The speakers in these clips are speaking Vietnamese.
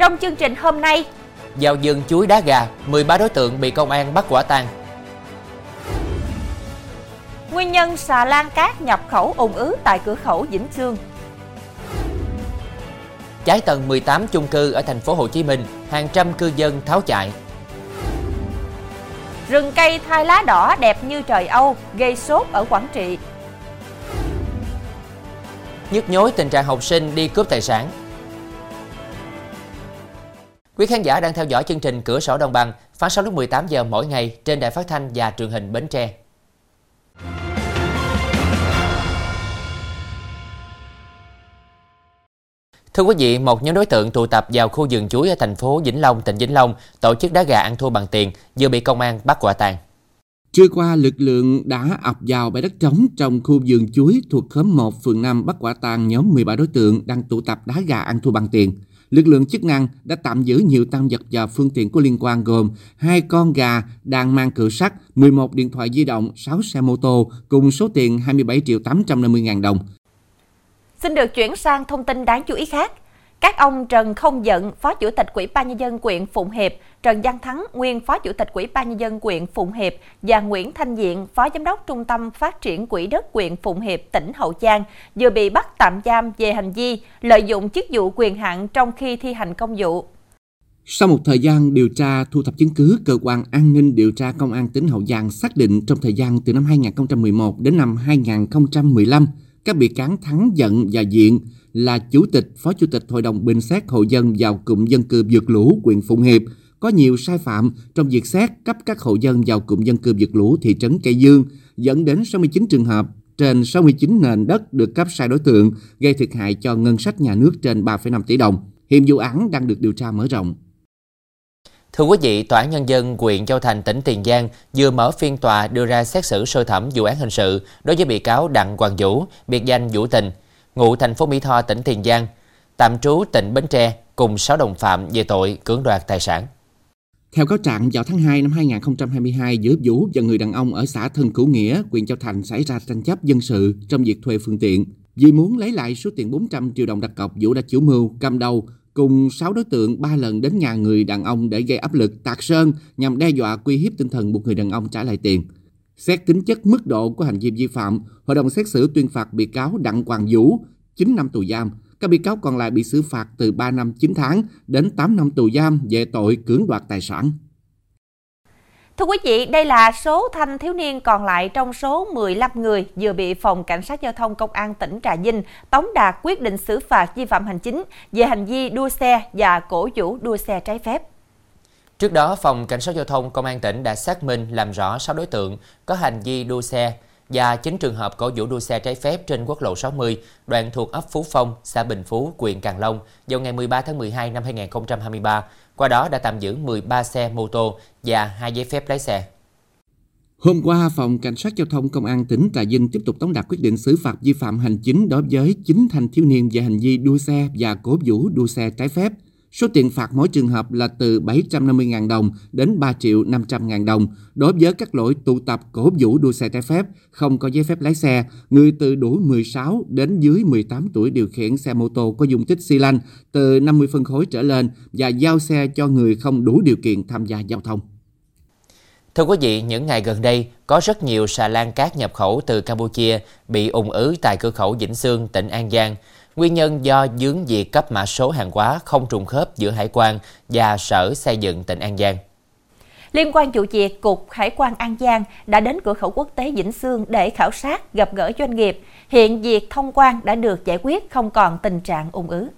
Trong chương trình hôm nay, vào rừng chuối đá gà, 13 đối tượng bị công an bắt quả tang. Nguyên nhân xà lan cát nhập khẩu ùn ứ tại cửa khẩu Vĩnh Sương. Cháy tầng 18 chung cư ở thành phố Hồ Chí Minh, hàng trăm cư dân tháo chạy. Rừng cây thai lá đỏ đẹp như trời Âu gây sốt ở Quảng Trị. Nhức nhối tình trạng học sinh đi cướp tài sản. Quý khán giả đang theo dõi chương trình Cửa sổ Đồng bằng phát sóng lúc 18 giờ mỗi ngày trên đài phát thanh và truyền hình Bến Tre. Thưa quý vị, một nhóm đối tượng tụ tập vào khu vườn chuối ở thành phố Vĩnh Long, tỉnh Vĩnh Long tổ chức đá gà ăn thua bằng tiền vừa bị công an bắt quả tang. Trưa qua, lực lượng đã ập vào bãi đất trống trong khu vườn chuối thuộc khóm 1, phường 5 bắt quả tang nhóm 13 đối tượng đang tụ tập đá gà ăn thua bằng tiền. Lực lượng chức năng đã tạm giữ nhiều tăng vật và phương tiện có liên quan gồm hai con gà đang mang cửa sắt, 11 điện thoại di động, 6 xe mô tô cùng số tiền 27 triệu 850 ngàn đồng. Xin được chuyển sang thông tin đáng chú ý khác. Các ông Trần Không Dận, Phó Chủ tịch Ủy ban Nhân dân quyện Phụng Hiệp, Trần Văn Thắng, nguyên Phó Chủ tịch Ủy ban Nhân dân quyện Phụng Hiệp và Nguyễn Thanh Diện, Phó Giám đốc Trung tâm Phát triển Quỹ đất quyện Phụng Hiệp, tỉnh Hậu Giang, vừa bị bắt tạm giam về hành vi lợi dụng chức vụ quyền hạn trong khi thi hành công vụ. Sau một thời gian điều tra thu thập chứng cứ, cơ quan an ninh điều tra công an tỉnh Hậu Giang xác định trong thời gian từ năm 2011 đến năm 2015, các bị cáo Thắng giận và Diện là chủ tịch, phó chủ tịch hội đồng bình xét hộ dân vào cụm dân cư vượt lũ huyện Phụng Hiệp có nhiều sai phạm trong việc xét cấp các hộ dân vào cụm dân cư vượt lũ thị trấn Cây Dương, dẫn đến 69 trường hợp trên 69 nền đất được cấp sai đối tượng, gây thiệt hại cho ngân sách nhà nước trên 3,5 tỷ đồng. Hiện vụ án đang được điều tra mở rộng. Thưa quý vị, Tòa án Nhân dân huyện Châu Thành, tỉnh Tiền Giang vừa mở phiên tòa đưa ra xét xử sơ thẩm vụ án hình sự đối với bị cáo Đặng Hoàng Vũ, biệt danh Vũ Tình, ngụ thành phố Mỹ Tho, tỉnh Tiền Giang, tạm trú tỉnh Bến Tre cùng 6 đồng phạm về tội cưỡng đoạt tài sản. Theo cáo trạng, vào tháng 2 năm 2022 giữa Vũ và người đàn ông ở xã Thân Cửu Nghĩa, huyện Châu Thành xảy ra tranh chấp dân sự trong việc thuê phương tiện. Vì muốn lấy lại số tiền 400 triệu đồng đặt cọc, Vũ đã chủ mưu, cầm đầu cùng 6 đối tượng ba lần đến nhà người đàn ông để gây áp lực tạc sơn nhằm đe dọa quy hiếp tinh thần buộc người đàn ông trả lại tiền. Xét tính chất mức độ của hành vi vi phạm, hội đồng xét xử tuyên phạt bị cáo Đặng Hoàng Vũ 9 năm tù giam. Các bị cáo còn lại bị xử phạt từ 3 năm 9 tháng đến 8 năm tù giam về tội cưỡng đoạt tài sản. Thưa quý vị, đây là số thanh thiếu niên còn lại trong số 15 người vừa bị Phòng Cảnh sát Giao thông Công an tỉnh Trà Vinh tống đạt quyết định xử phạt vi phạm hành chính về hành vi đua xe và cổ vũ đua xe trái phép. Trước đó, Phòng Cảnh sát Giao thông Công an tỉnh đã xác minh làm rõ 6 đối tượng có hành vi đua xe và 9 trường hợp cổ vũ đua xe trái phép trên quốc lộ 60, đoạn thuộc ấp Phú Phong, xã Bình Phú, huyện Càng Long vào ngày 13 tháng 12 năm 2023. Qua đó đã tạm giữ 13 xe mô tô và 2 giấy phép lái xe. Hôm qua, Phòng Cảnh sát Giao thông Công an tỉnh Trà Vinh tiếp tục tống đạt quyết định xử phạt vi phạm hành chính đối với 9 thanh thiếu niên về hành vi đua xe và cố vũ đua xe trái phép – Số tiền phạt mỗi trường hợp là từ 750.000 đồng đến 3 triệu 500.000 đồng đối với các lỗi tụ tập cổ vũ đua xe trái phép, không có giấy phép lái xe, người từ đủ 16 đến dưới 18 tuổi điều khiển xe mô tô có dung tích xi lanh từ 50 phân khối trở lên và giao xe cho người không đủ điều kiện tham gia giao thông. Thưa quý vị, những ngày gần đây có rất nhiều xà lan cát nhập khẩu từ Campuchia bị ủng ứ tại cửa khẩu Vĩnh Sương, tỉnh An Giang. Nguyên nhân do dướng việc cấp mã số hàng hóa không trùng khớp giữa Hải quan và Sở Xây dựng tỉnh An Giang. Liên quan vụ việc, Cục Hải quan An Giang đã đến cửa khẩu quốc tế Vĩnh Sương để khảo sát, gặp gỡ doanh nghiệp. Hiện việc thông quan đã được giải quyết, không còn tình trạng ủng ứ.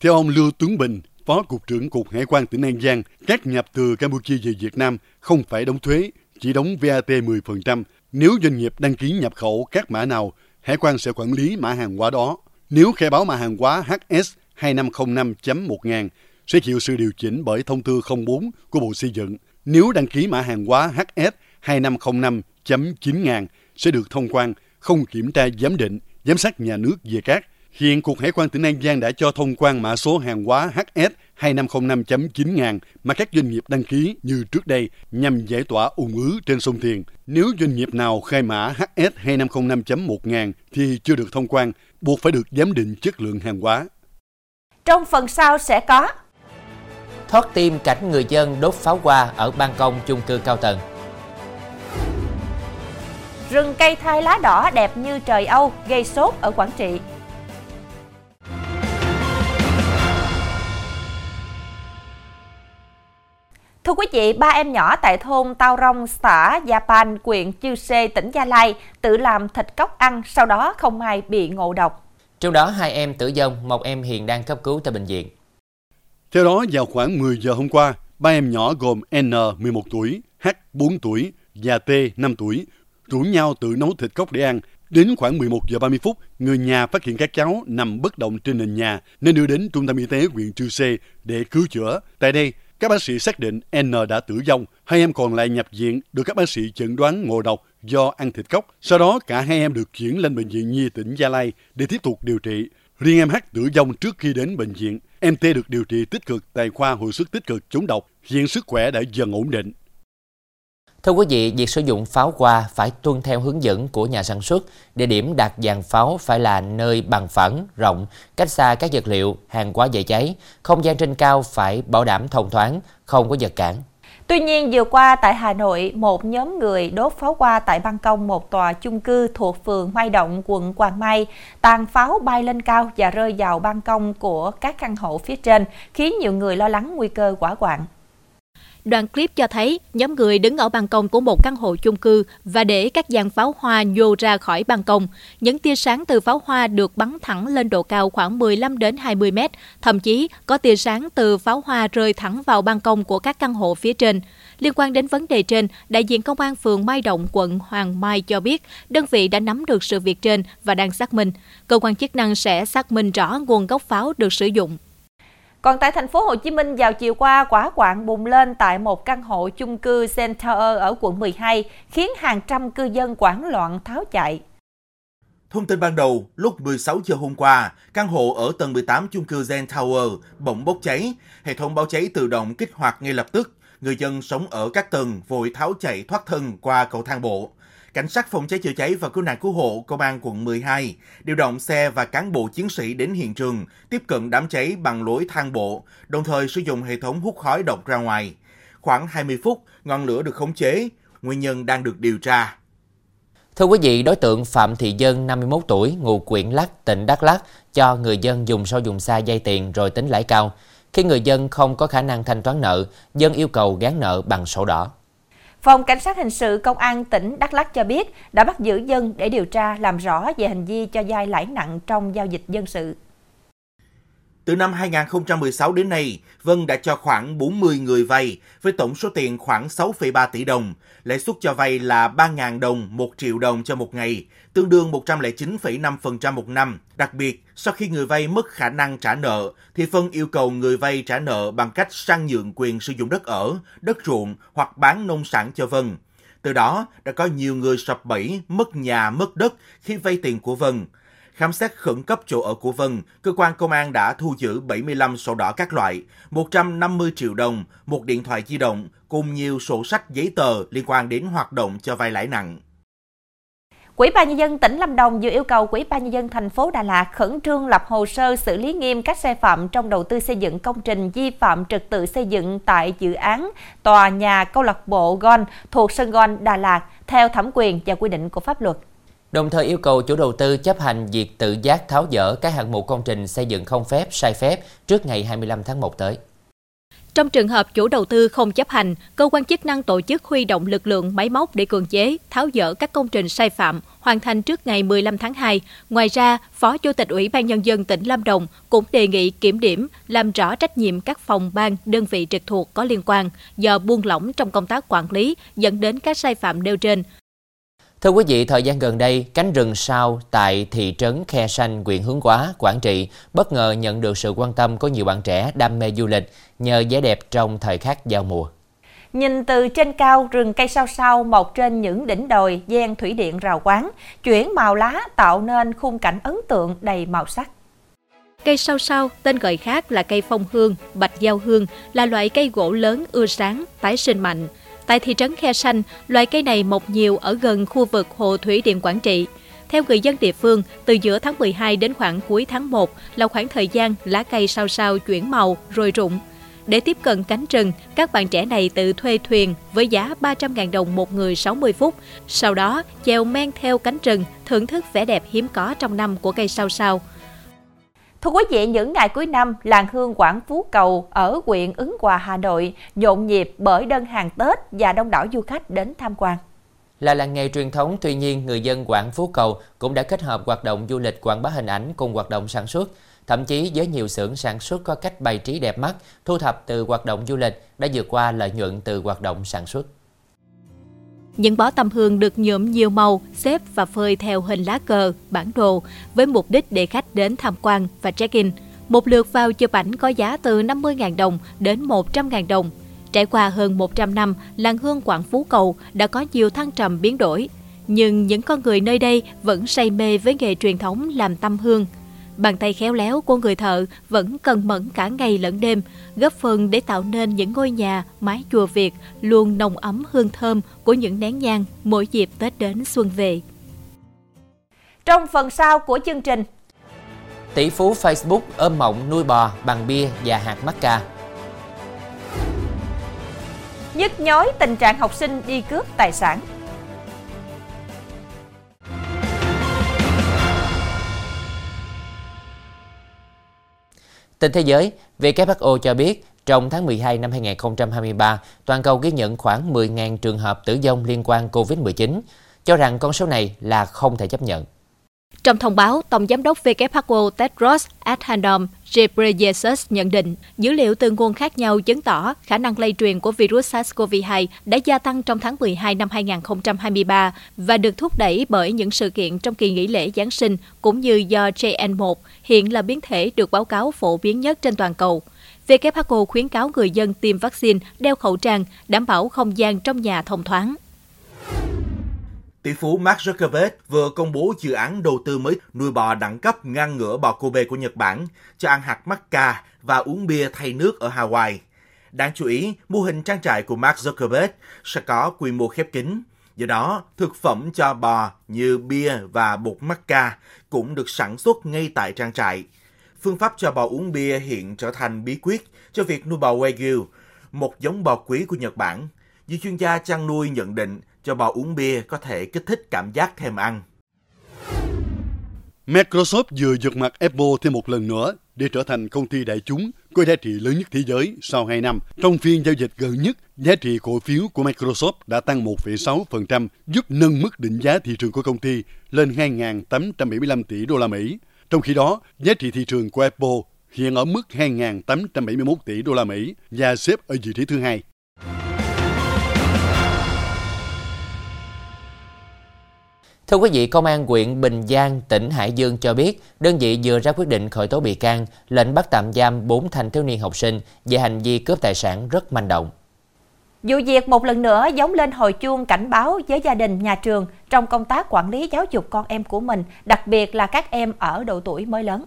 Theo ông Lưu Tuấn Bình, Phó Cục trưởng Cục Hải quan tỉnh An Giang, các nhập từ Campuchia về Việt Nam không phải đóng thuế, chỉ đóng VAT 10%. Nếu doanh nghiệp đăng ký nhập khẩu các mã nào, Hải quan sẽ quản lý mã hàng hóa đó. Nếu khai báo mã hàng hóa HS 2505.1000 sẽ chịu sự điều chỉnh bởi thông tư 04 của Bộ Xây dựng. Nếu đăng ký mã hàng hóa HS 2505.9000 sẽ được thông quan, không kiểm tra giám định, giám sát nhà nước về cát. Hiện Cục Hải quan tỉnh An Giang đã cho thông quan mã số hàng hóa HS 2505.9000 mà các doanh nghiệp đăng ký như trước đây nhằm giải tỏa ủng ứ trên sông Tiền. Nếu doanh nghiệp nào khai mã HS 2505.1000 thì chưa được thông quan, buộc phải được giám định chất lượng hàng hóa. Trong phần sau sẽ có thoát tim cảnh người dân đốt pháo hoa ở ban công chung cư cao tầng. Rừng cây thai lá đỏ đẹp như trời Âu gây sốt ở Quảng Trị. Thưa quý vị, ba em nhỏ tại thôn Tao Rong, xã Japan, huyện Chư Sê, tỉnh Gia Lai tự làm thịt cóc ăn, sau đó không may bị ngộ độc. Trong đó hai em tử vong, một em hiện đang cấp cứu tại bệnh viện. Theo đó, vào khoảng 10 giờ hôm qua, ba em nhỏ gồm N 11 tuổi, H 4 tuổi và T 5 tuổi rủ nhau tự nấu thịt cóc để ăn. Đến khoảng 11 giờ 30 phút, người nhà phát hiện các cháu nằm bất động trên nền nhà nên đưa đến trung tâm y tế huyện Chư Sê để cứu chữa. Tại đây, các bác sĩ xác định N đã tử vong, hai em còn lại nhập viện được các bác sĩ chẩn đoán ngộ độc do ăn thịt cóc. Sau đó cả hai em được chuyển lên bệnh viện Nhi tỉnh Gia Lai để tiếp tục điều trị. Riêng em H tử vong trước khi đến bệnh viện. Em T được điều trị tích cực tại khoa hồi sức tích cực chống độc. Hiện sức khỏe đã dần ổn định. Thưa quý vị, việc sử dụng pháo hoa phải tuân theo hướng dẫn của nhà sản xuất. Địa điểm đặt dàn pháo phải là nơi bằng phẳng, rộng, cách xa các vật liệu, hàng hóa dễ cháy. Không gian trên cao phải bảo đảm thông thoáng, không có vật cản. Tuy nhiên, vừa qua tại Hà Nội, một nhóm người đốt pháo hoa tại ban công một tòa chung cư thuộc phường Mai Động, quận Hoàng Mai, tàn pháo bay lên cao và rơi vào ban công của các căn hộ phía trên, khiến nhiều người lo lắng nguy cơ quả quạng. Đoạn clip cho thấy nhóm người đứng ở ban công của một căn hộ chung cư và để các dàn pháo hoa nhô ra khỏi ban công. Những tia sáng từ pháo hoa được bắn thẳng lên độ cao khoảng 15 đến 20 mét, thậm chí có tia sáng từ pháo hoa rơi thẳng vào ban công của các căn hộ phía trên. Liên quan đến vấn đề trên, đại diện công an phường Mai Động, quận Hoàng Mai cho biết đơn vị đã nắm được sự việc trên và đang xác minh. Cơ quan chức năng sẽ xác minh rõ nguồn gốc pháo được sử dụng. Còn tại thành phố Hồ Chí Minh vào chiều qua, quả quạng bùng lên tại một căn hộ chung cư Center ở quận 12, khiến hàng trăm cư dân hoảng loạn tháo chạy. Thông tin ban đầu, lúc 16 giờ hôm qua, căn hộ ở tầng 18 chung cư Zen Tower bỗng bốc cháy. Hệ thống báo cháy tự động kích hoạt ngay lập tức. Người dân sống ở các tầng vội tháo chạy thoát thân qua cầu thang bộ. Cảnh sát phòng cháy chữa cháy và cứu nạn cứu hộ Công an quận 12 điều động xe và cán bộ chiến sĩ đến hiện trường, tiếp cận đám cháy bằng lối thang bộ, đồng thời sử dụng hệ thống hút khói độc ra ngoài. Khoảng 20 phút, ngọn lửa được khống chế, nguyên nhân đang được điều tra. Thưa quý vị, đối tượng Phạm Thị Dân, 51 tuổi, ngụ Quyện Lắc, tỉnh Đắk Lắk, cho người dân dùng sâu dùng xa dây tiền rồi tính lãi cao. Khi người dân không có khả năng thanh toán nợ, dân yêu cầu gán nợ bằng sổ đỏ. Phòng Cảnh sát Hình sự Công an tỉnh Đắk Lắk cho biết đã bắt giữ dân để điều tra làm rõ về hành vi cho vay lãi nặng trong giao dịch dân sự. Từ năm 2016 đến nay, Vân đã cho khoảng 40 người vay với tổng số tiền khoảng 6,3 tỷ đồng. Lãi suất cho vay là 3.000 đồng 1 triệu đồng cho một ngày, tương đương 109,5% một năm. Đặc biệt, sau khi người vay mất khả năng trả nợ, thì Vân yêu cầu người vay trả nợ bằng cách sang nhượng quyền sử dụng đất ở, đất ruộng hoặc bán nông sản cho Vân. Từ đó, đã có nhiều người sập bẫy, mất nhà, mất đất khi vay tiền của Vân. Khám xét khẩn cấp chỗ ở của Vân, cơ quan công an đã thu giữ 75 sổ đỏ các loại, 150 triệu đồng, một điện thoại di động cùng nhiều sổ sách giấy tờ liên quan đến hoạt động cho vay lãi nặng. Quỹ ban nhân dân tỉnh Lâm Đồng vừa yêu cầu Quỹ ban nhân dân thành phố Đà Lạt khẩn trương lập hồ sơ xử lý nghiêm các sai phạm trong đầu tư xây dựng công trình vi phạm trật tự xây dựng tại dự án tòa nhà câu lạc bộ Gon thuộc sân Gon Đà Lạt theo thẩm quyền và quy định của pháp luật. Đồng thời yêu cầu chủ đầu tư chấp hành việc tự giác tháo dỡ các hạng mục công trình xây dựng không phép, sai phép trước ngày 25 tháng 1 tới. Trong trường hợp chủ đầu tư không chấp hành, cơ quan chức năng tổ chức huy động lực lượng máy móc để cưỡng chế, tháo dỡ các công trình sai phạm, hoàn thành trước ngày 15 tháng 2. Ngoài ra, Phó Chủ tịch Ủy ban Nhân dân tỉnh Lâm Đồng cũng đề nghị kiểm điểm, làm rõ trách nhiệm các phòng ban, đơn vị trực thuộc có liên quan do buông lỏng trong công tác quản lý dẫn đến các sai phạm nêu trên. Thưa quý vị, thời gian gần đây, cánh rừng sao tại thị trấn Khe Sanh, huyện Hướng Hóa, Quảng Trị bất ngờ nhận được sự quan tâm của nhiều bạn trẻ đam mê du lịch nhờ vẻ đẹp trong thời khắc giao mùa. Nhìn từ trên cao, rừng cây sao sao mọc trên những đỉnh đồi, gian thủy điện rào quán, chuyển màu lá tạo nên khung cảnh ấn tượng đầy màu sắc. Cây sao sao, tên gọi khác là cây phong hương, bạch giao hương, là loại cây gỗ lớn ưa sáng, tái sinh mạnh. Tại thị trấn Khe Sanh, loài cây này mọc nhiều ở gần khu vực hồ thủy điện Quảng Trị. Theo người dân địa phương, từ giữa tháng 12 đến khoảng cuối tháng 1 là khoảng thời gian lá cây sao sao chuyển màu rồi rụng. Để tiếp cận cánh rừng, các bạn trẻ này tự thuê thuyền với giá 300.000 đồng một người 60 phút. Sau đó, chèo men theo cánh rừng, thưởng thức vẻ đẹp hiếm có trong năm của cây sao sao. Thưa quý vị, những ngày cuối năm, làng hương Quảng Phú Cầu ở huyện Ứng Hòa, Hà Nội nhộn nhịp bởi đơn hàng Tết và đông đảo du khách đến tham quan. Là làng nghề truyền thống, tuy nhiên người dân Quảng Phú Cầu cũng đã kết hợp hoạt động du lịch quảng bá hình ảnh cùng hoạt động sản xuất. Thậm chí với nhiều xưởng sản xuất có cách bày trí đẹp mắt, thu thập từ hoạt động du lịch đã vượt qua lợi nhuận từ hoạt động sản xuất. Những bó tâm hương được nhuộm nhiều màu, xếp và phơi theo hình lá cờ, bản đồ với mục đích để khách đến tham quan và check-in. Một lượt vào chụp ảnh có giá từ 50.000 đồng đến 100.000 đồng. Trải qua hơn 100 năm, làng hương Quảng Phú Cầu đã có nhiều thăng trầm biến đổi. Nhưng những con người nơi đây vẫn say mê với nghề truyền thống làm tâm hương – Bàn tay khéo léo của người thợ vẫn cần mẫn cả ngày lẫn đêm, góp phần để tạo nên những ngôi nhà, mái chùa Việt luôn nồng ấm hương thơm của những nén nhang mỗi dịp Tết đến xuân về. Trong phần sau của chương trình, tỷ phú Facebook ôm mộng nuôi bò bằng bia và hạt mắc ca. Nhức nhói tình trạng học sinh đi cướp tài sản. Tin thế giới, WHO cho biết trong tháng 12 năm 2023, toàn cầu ghi nhận khoảng 10.000 trường hợp tử vong liên quan COVID-19, cho rằng con số này là không thể chấp nhận. Trong thông báo, Tổng Giám đốc WHO Tedros Adhanom Ghebreyesus nhận định dữ liệu từ nguồn khác nhau chứng tỏ khả năng lây truyền của virus SARS-CoV-2 đã gia tăng trong tháng 12 năm 2023 và được thúc đẩy bởi những sự kiện trong kỳ nghỉ lễ Giáng sinh cũng như do JN1 hiện là biến thể được báo cáo phổ biến nhất trên toàn cầu. WHO khuyến cáo người dân tiêm vaccine, đeo khẩu trang, đảm bảo không gian trong nhà thông thoáng. Tỷ phú Mark Zuckerberg vừa công bố dự án đầu tư mới nuôi bò đẳng cấp ngăn ngửa bò Kobe của Nhật Bản cho ăn hạt mắc ca và uống bia thay nước ở Hawaii. Đáng chú ý, mô hình trang trại của Mark Zuckerberg sẽ có quy mô khép kín. Do đó, thực phẩm cho bò như bia và bột mắc ca cũng được sản xuất ngay tại trang trại. Phương pháp cho bò uống bia hiện trở thành bí quyết cho việc nuôi bò Wagyu, một giống bò quý của Nhật Bản. Nhiều chuyên gia chăn nuôi nhận định cho bò uống bia có thể kích thích cảm giác thèm ăn. Microsoft vừa giật mặt Apple thêm một lần nữa để trở thành công ty đại chúng có giá trị lớn nhất thế giới sau 2 năm. Trong phiên giao dịch gần nhất, giá trị cổ phiếu của Microsoft đã tăng 1,6%, giúp nâng mức định giá thị trường của công ty lên 2.875 tỷ đô la Mỹ. Trong khi đó, giá trị thị trường của Apple hiện ở mức 2.871 tỷ đô la Mỹ và xếp ở vị trí thứ hai. Thưa quý vị, Công an huyện Bình Giang, tỉnh Hải Dương cho biết, đơn vị vừa ra quyết định khởi tố bị can, lệnh bắt tạm giam 4 thanh thiếu niên học sinh về hành vi cướp tài sản rất manh động. Vụ việc một lần nữa giống lên hồi chuông cảnh báo với gia đình, nhà trường trong công tác quản lý giáo dục con em của mình, đặc biệt là các em ở độ tuổi mới lớn.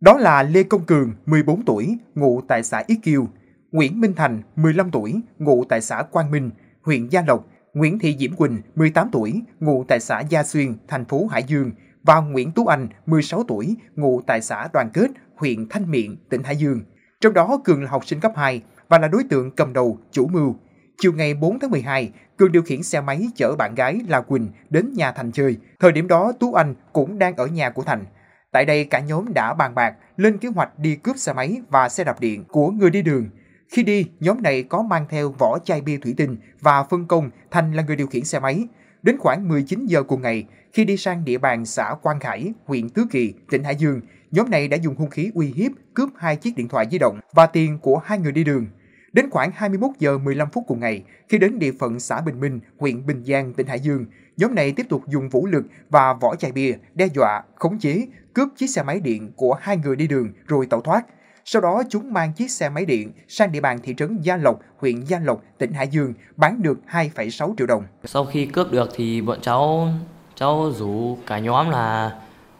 Đó là Lê Công Cường, 14 tuổi, ngụ tại xã Yết Kiêu, Nguyễn Minh Thành, 15 tuổi, ngụ tại xã Quang Minh, huyện Gia Lộc, Nguyễn Thị Diễm Quỳnh, 18 tuổi, ngụ tại xã Gia Xuyên, thành phố Hải Dương và Nguyễn Tú Anh, 16 tuổi, ngụ tại xã Đoàn Kết, huyện Thanh Miện, tỉnh Hải Dương. Trong đó Cường là học sinh cấp 2 và là đối tượng cầm đầu, chủ mưu. Chiều ngày 4 tháng 12, Cường điều khiển xe máy chở bạn gái là Quỳnh đến nhà Thành chơi. Thời điểm đó Tú Anh cũng đang ở nhà của Thành. Tại đây cả nhóm đã bàn bạc lên kế hoạch đi cướp xe máy và xe đạp điện của người đi đường khi đi, nhóm này có mang theo vỏ chai bia thủy tinh và phân công Thành là người điều khiển xe máy. Đến khoảng 19 giờ cùng ngày, khi đi sang địa bàn xã Quang Khải, huyện Tứ Kỳ, tỉnh Hải Dương, nhóm này đã dùng hung khí uy hiếp cướp hai chiếc điện thoại di động và tiền của hai người đi đường. Đến khoảng 21 giờ 15 phút cùng ngày, khi đến địa phận xã Bình Minh, huyện Bình Giang, tỉnh Hải Dương, nhóm này tiếp tục dùng vũ lực và vỏ chai bia đe dọa, khống chế, cướp chiếc xe máy điện của hai người đi đường rồi tẩu thoát. Sau đó chúng mang chiếc xe máy điện sang địa bàn thị trấn Gia Lộc, huyện Gia Lộc, tỉnh Hải Dương bán được 2,6 triệu đồng. Sau khi cướp được thì bọn cháu cháu rủ cả nhóm là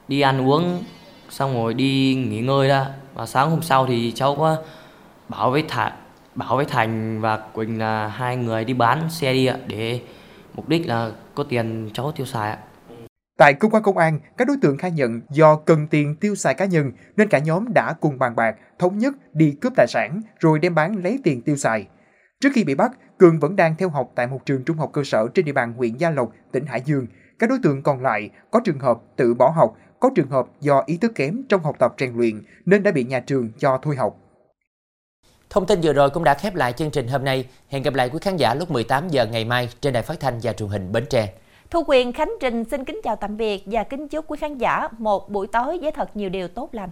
đi ăn uống xong rồi đi nghỉ ngơi ra và sáng hôm sau thì cháu có bảo với Thành bảo với Thành và Quỳnh là hai người đi bán xe đi ạ để mục đích là có tiền cháu tiêu xài ạ. Tại cơ quan công an, các đối tượng khai nhận do cần tiền tiêu xài cá nhân nên cả nhóm đã cùng bàn bạc, thống nhất đi cướp tài sản rồi đem bán lấy tiền tiêu xài. Trước khi bị bắt, Cường vẫn đang theo học tại một trường trung học cơ sở trên địa bàn huyện Gia Lộc, tỉnh Hải Dương. Các đối tượng còn lại có trường hợp tự bỏ học, có trường hợp do ý thức kém trong học tập rèn luyện nên đã bị nhà trường cho thôi học. Thông tin vừa rồi cũng đã khép lại chương trình hôm nay. Hẹn gặp lại quý khán giả lúc 18 giờ ngày mai trên đài phát thanh và truyền hình Bến Tre. Thu Quyền, Khánh Trình xin kính chào tạm biệt và kính chúc quý khán giả một buổi tối với thật nhiều điều tốt lành.